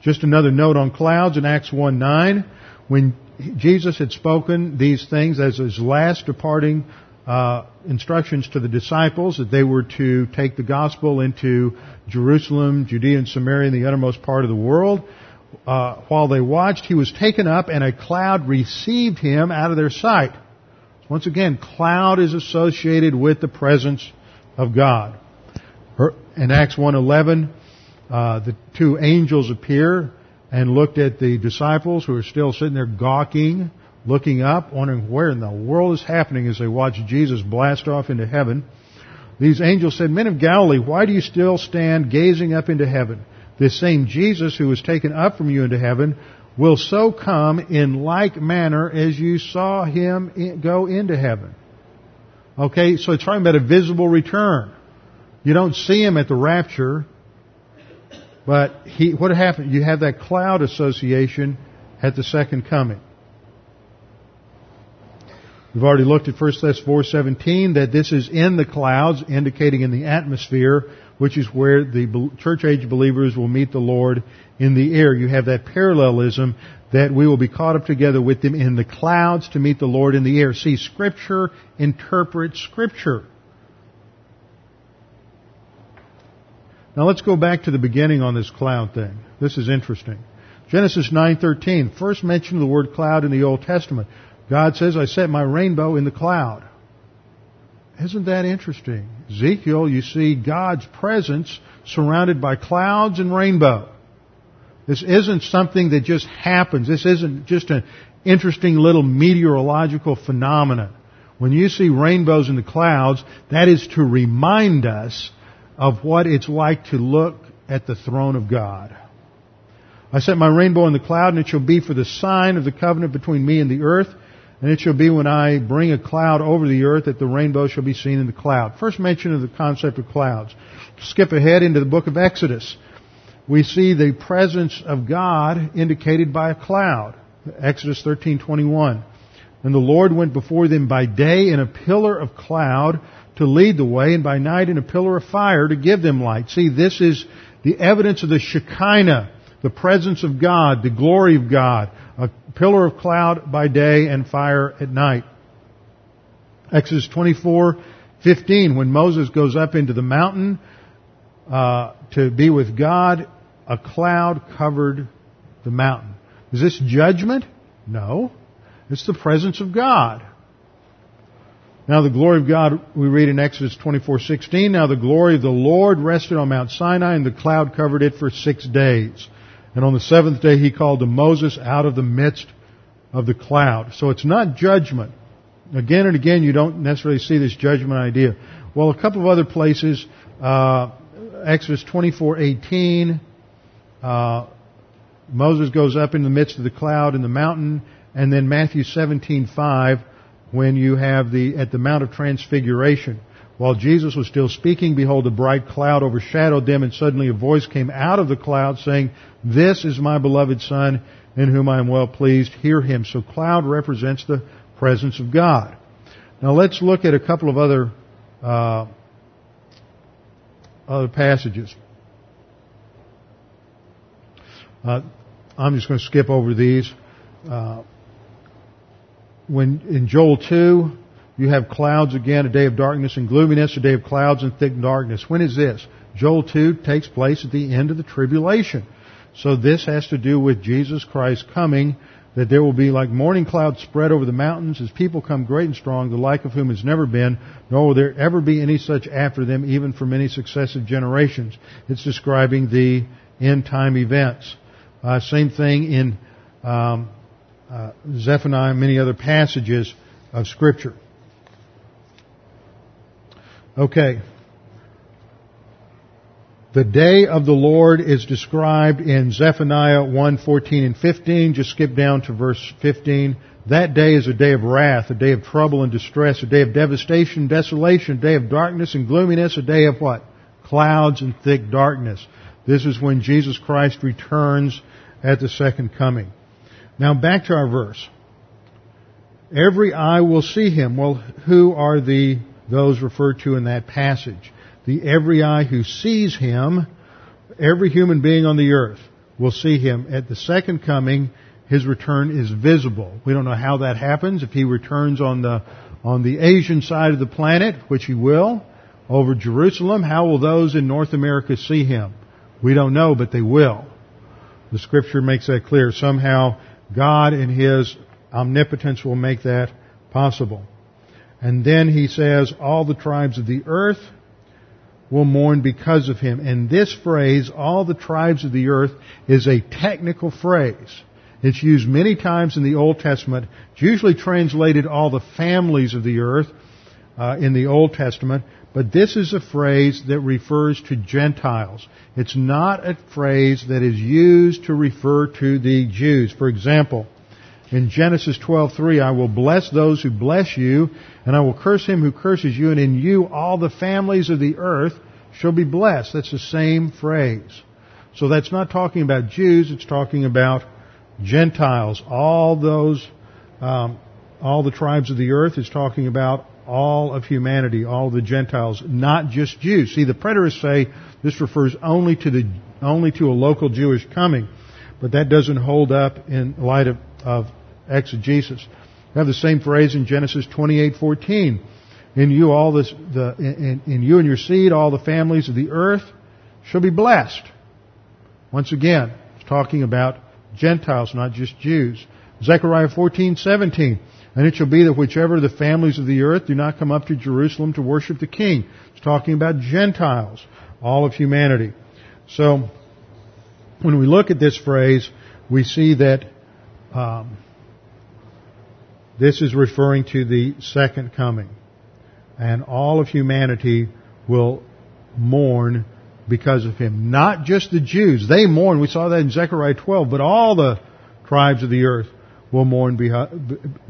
Just another note on clouds in Acts 1:9, when Jesus had spoken these things as his last departing uh, instructions to the disciples that they were to take the gospel into Jerusalem, Judea, and Samaria, and the uttermost part of the world. Uh, while they watched, he was taken up, and a cloud received him out of their sight. Once again, cloud is associated with the presence of God. In Acts 1.11, uh, the two angels appear and looked at the disciples who are still sitting there gawking looking up, wondering where in the world is happening as they watch Jesus blast off into heaven. These angels said, Men of Galilee, why do you still stand gazing up into heaven? This same Jesus who was taken up from you into heaven will so come in like manner as you saw him go into heaven. Okay, so it's talking about a visible return. You don't see him at the rapture, but he, what happened? You have that cloud association at the second coming. We've already looked at 1 Thess 4.17 that this is in the clouds, indicating in the atmosphere, which is where the church age believers will meet the Lord in the air. You have that parallelism that we will be caught up together with them in the clouds to meet the Lord in the air. See, Scripture interprets Scripture. Now let's go back to the beginning on this cloud thing. This is interesting. Genesis 9:13, first mention of the word cloud in the Old Testament. God says, I set my rainbow in the cloud. Isn't that interesting? Ezekiel, you see God's presence surrounded by clouds and rainbow. This isn't something that just happens. This isn't just an interesting little meteorological phenomenon. When you see rainbows in the clouds, that is to remind us of what it's like to look at the throne of God. I set my rainbow in the cloud, and it shall be for the sign of the covenant between me and the earth. And it shall be when I bring a cloud over the earth that the rainbow shall be seen in the cloud. First mention of the concept of clouds. Skip ahead into the book of Exodus. We see the presence of God indicated by a cloud. Exodus 13:21. And the Lord went before them by day in a pillar of cloud to lead the way, and by night in a pillar of fire to give them light. See, this is the evidence of the Shekinah, the presence of God, the glory of God, a pillar of cloud by day and fire at night. Exodus 24:15, when Moses goes up into the mountain uh, to be with God, a cloud covered the mountain. Is this judgment? No. It's the presence of God. Now the glory of God, we read in Exodus 24:16. Now the glory of the Lord rested on Mount Sinai, and the cloud covered it for six days. And on the seventh day, He called to Moses out of the midst of the cloud. So it's not judgment. Again and again, you don't necessarily see this judgment idea. Well, a couple of other places, uh, Exodus 24:18. Uh, Moses goes up in the midst of the cloud in the mountain, and then Matthew 17:5 when you have the, at the Mount of Transfiguration. While Jesus was still speaking, behold, a bright cloud overshadowed them, and suddenly a voice came out of the cloud saying, This is my beloved Son, in whom I am well pleased. Hear him. So cloud represents the presence of God. Now let's look at a couple of other, uh, other passages. Uh, I'm just going to skip over these. Uh, when in Joel 2, you have clouds again, a day of darkness and gloominess, a day of clouds and thick darkness. When is this? Joel 2 takes place at the end of the tribulation. So this has to do with Jesus Christ coming, that there will be like morning clouds spread over the mountains as people come great and strong, the like of whom has never been, nor will there ever be any such after them, even for many successive generations. It's describing the end time events. Uh, same thing in um, uh, Zephaniah and many other passages of Scripture. Okay. The day of the Lord is described in Zephaniah 1, 14 and 15. Just skip down to verse 15. That day is a day of wrath, a day of trouble and distress, a day of devastation, desolation, a day of darkness and gloominess, a day of what? Clouds and thick darkness. This is when Jesus Christ returns at the second coming. Now back to our verse. Every eye will see him. Well, who are the those referred to in that passage? The every eye who sees him, every human being on the earth will see him. At the second coming, his return is visible. We don't know how that happens. If he returns on the on the Asian side of the planet, which he will, over Jerusalem, how will those in North America see him? We don't know, but they will. The scripture makes that clear. Somehow God in His omnipotence will make that possible. And then he says, all the tribes of the earth will mourn because of him. And this phrase, all the tribes of the earth, is a technical phrase. It's used many times in the Old Testament. It's usually translated all the families of the earth uh, in the Old Testament. But this is a phrase that refers to Gentiles. It's not a phrase that is used to refer to the Jews. For example, in Genesis 12:3, I will bless those who bless you, and I will curse him who curses you, and in you all the families of the earth shall be blessed. That's the same phrase. So that's not talking about Jews, it's talking about Gentiles. All those, um, all the tribes of the earth is talking about all of humanity, all the Gentiles, not just Jews. See, the preterists say this refers only to the only to a local Jewish coming, but that doesn't hold up in light of, of exegesis. We have the same phrase in Genesis 28:14. In you all this, the in, in you and your seed, all the families of the earth shall be blessed. Once again, it's talking about Gentiles, not just Jews. Zechariah 14:17. And it shall be that whichever the families of the earth do not come up to Jerusalem to worship the King. It's talking about Gentiles, all of humanity. So, when we look at this phrase, we see that um, this is referring to the second coming, and all of humanity will mourn because of him. Not just the Jews. They mourn. We saw that in Zechariah 12. But all the tribes of the earth will mourn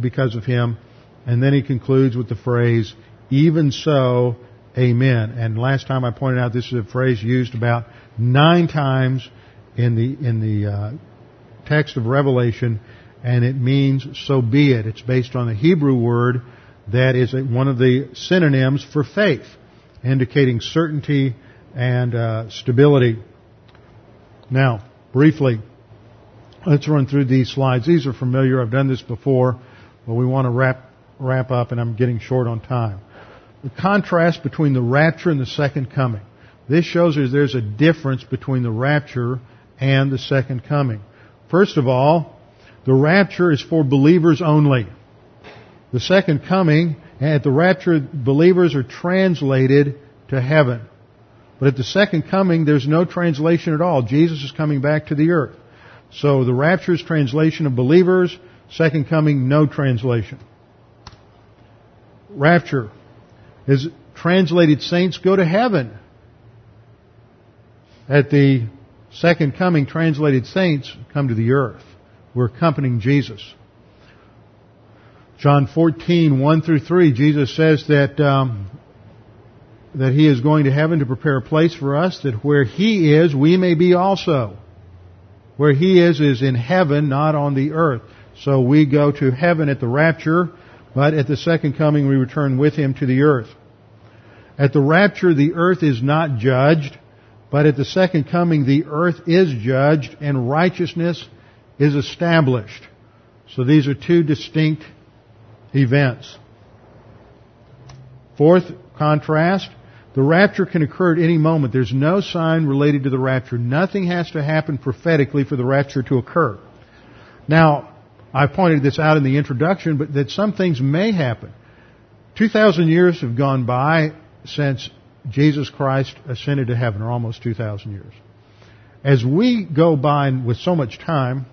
because of him. And then he concludes with the phrase, even so, amen. And last time I pointed out this is a phrase used about nine times in the, in the uh, text of Revelation, and it means so be it. It's based on the Hebrew word that is one of the synonyms for faith, indicating certainty and uh, stability. Now, briefly, let's run through these slides. These are familiar. I've done this before, but we want to wrap wrap up, and I'm getting short on time. The contrast between the rapture and the second coming. This shows us there's a difference between the rapture and the second coming. First of all, the rapture is for believers only. The second coming, at the rapture, believers are translated to heaven. But at the second coming, there's no translation at all. Jesus is coming back to the earth. So the rapture is translation of believers. Second coming, no translation. Rapture is translated saints go to heaven. At the second coming, translated saints come to the earth. We're accompanying Jesus. John 14, 1 through 3, Jesus says that um, that He is going to heaven to prepare a place for us, that where He is, we may be also. Where He is is in heaven, not on the earth. So we go to heaven at the rapture, but at the second coming we return with Him to the earth. At the rapture, the earth is not judged, but at the second coming, the earth is judged and righteousness is established. So these are two distinct events. Fourth contrast, the rapture can occur at any moment. There's no sign related to the rapture. Nothing has to happen prophetically for the rapture to occur. Now, I pointed this out in the introduction, but that some things may happen. 2,000 years have gone by since Jesus Christ ascended to heaven, or almost 2,000 years. As we go by with so much time,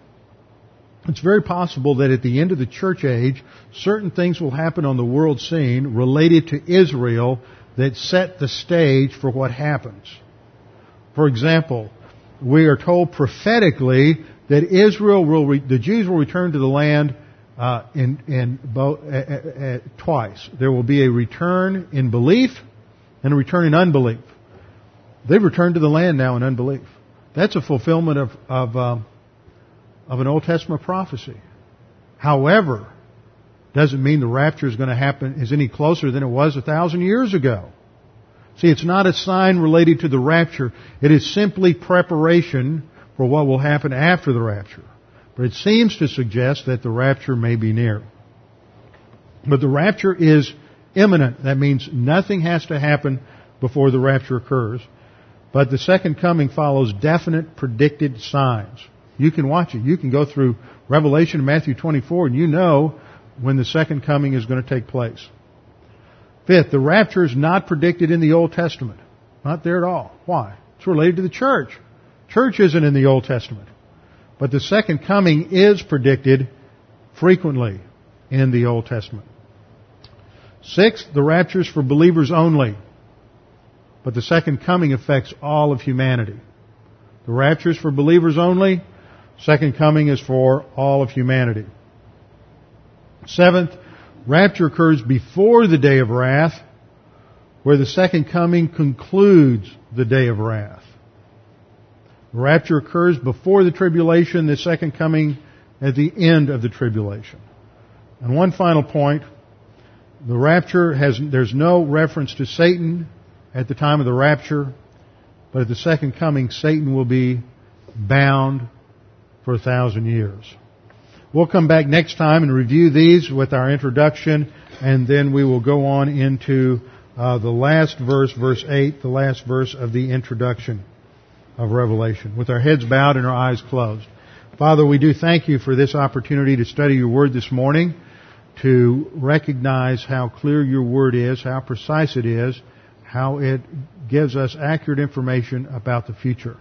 it's very possible that at the end of the church age, certain things will happen on the world scene related to Israel that set the stage for what happens. For example, we are told prophetically that Israel will, re- the Jews will return to the land uh, in, in bo- uh, uh, twice. There will be a return in belief and a return in unbelief. They've returned to the land now in unbelief. That's a fulfillment of of, um, of an Old Testament prophecy. However, doesn't mean the rapture is going to happen is any closer than it was a thousand years ago. See, it's not a sign related to the rapture. It is simply preparation for what will happen after the rapture. But it seems to suggest that the rapture may be near. But the rapture is imminent. That means nothing has to happen before the rapture occurs. But the second coming follows definite predicted signs. You can watch it. You can go through Revelation and Matthew 24 and you know when the second coming is going to take place. Fifth, the rapture is not predicted in the Old Testament. Not there at all. Why? It's related to the church. Church isn't in the Old Testament. But the second coming is predicted frequently in the Old Testament. Sixth, the rapture is for believers only. But the second coming affects all of humanity. The rapture is for believers only. Second coming is for all of humanity. Seventh, rapture occurs before the day of wrath, where the second coming concludes the day of wrath. The rapture occurs before the tribulation, the second coming at the end of the tribulation. And one final point, the rapture has, there's no reference to Satan at the time of the rapture, but at the second coming, Satan will be bound for a thousand years. We'll come back next time and review these with our introduction, and then we will go on into uh, the last verse, verse 8, the last verse of the introduction of Revelation, with our heads bowed and our eyes closed. Father, we do thank you for this opportunity to study your word this morning, to recognize how clear your word is, how precise it is, how it gives us accurate information about the future.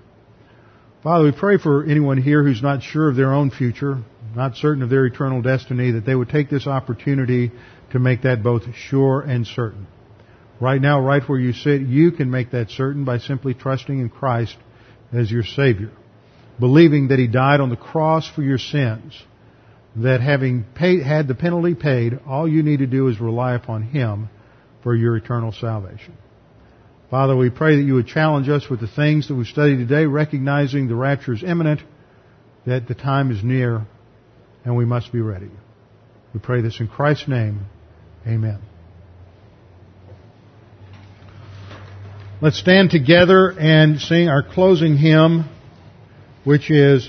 Father, we pray for anyone here who's not sure of their own future, not certain of their eternal destiny, that they would take this opportunity to make that both sure and certain. Right now, right where you sit, you can make that certain by simply trusting in Christ as your Savior. Believing that He died on the cross for your sins. That having paid, had the penalty paid, all you need to do is rely upon Him for your eternal salvation. Father, we pray that you would challenge us with the things that we've studied today, recognizing the rapture is imminent, that the time is near, and we must be ready. We pray this in Christ's name. Amen. Let's stand together and sing our closing hymn, which is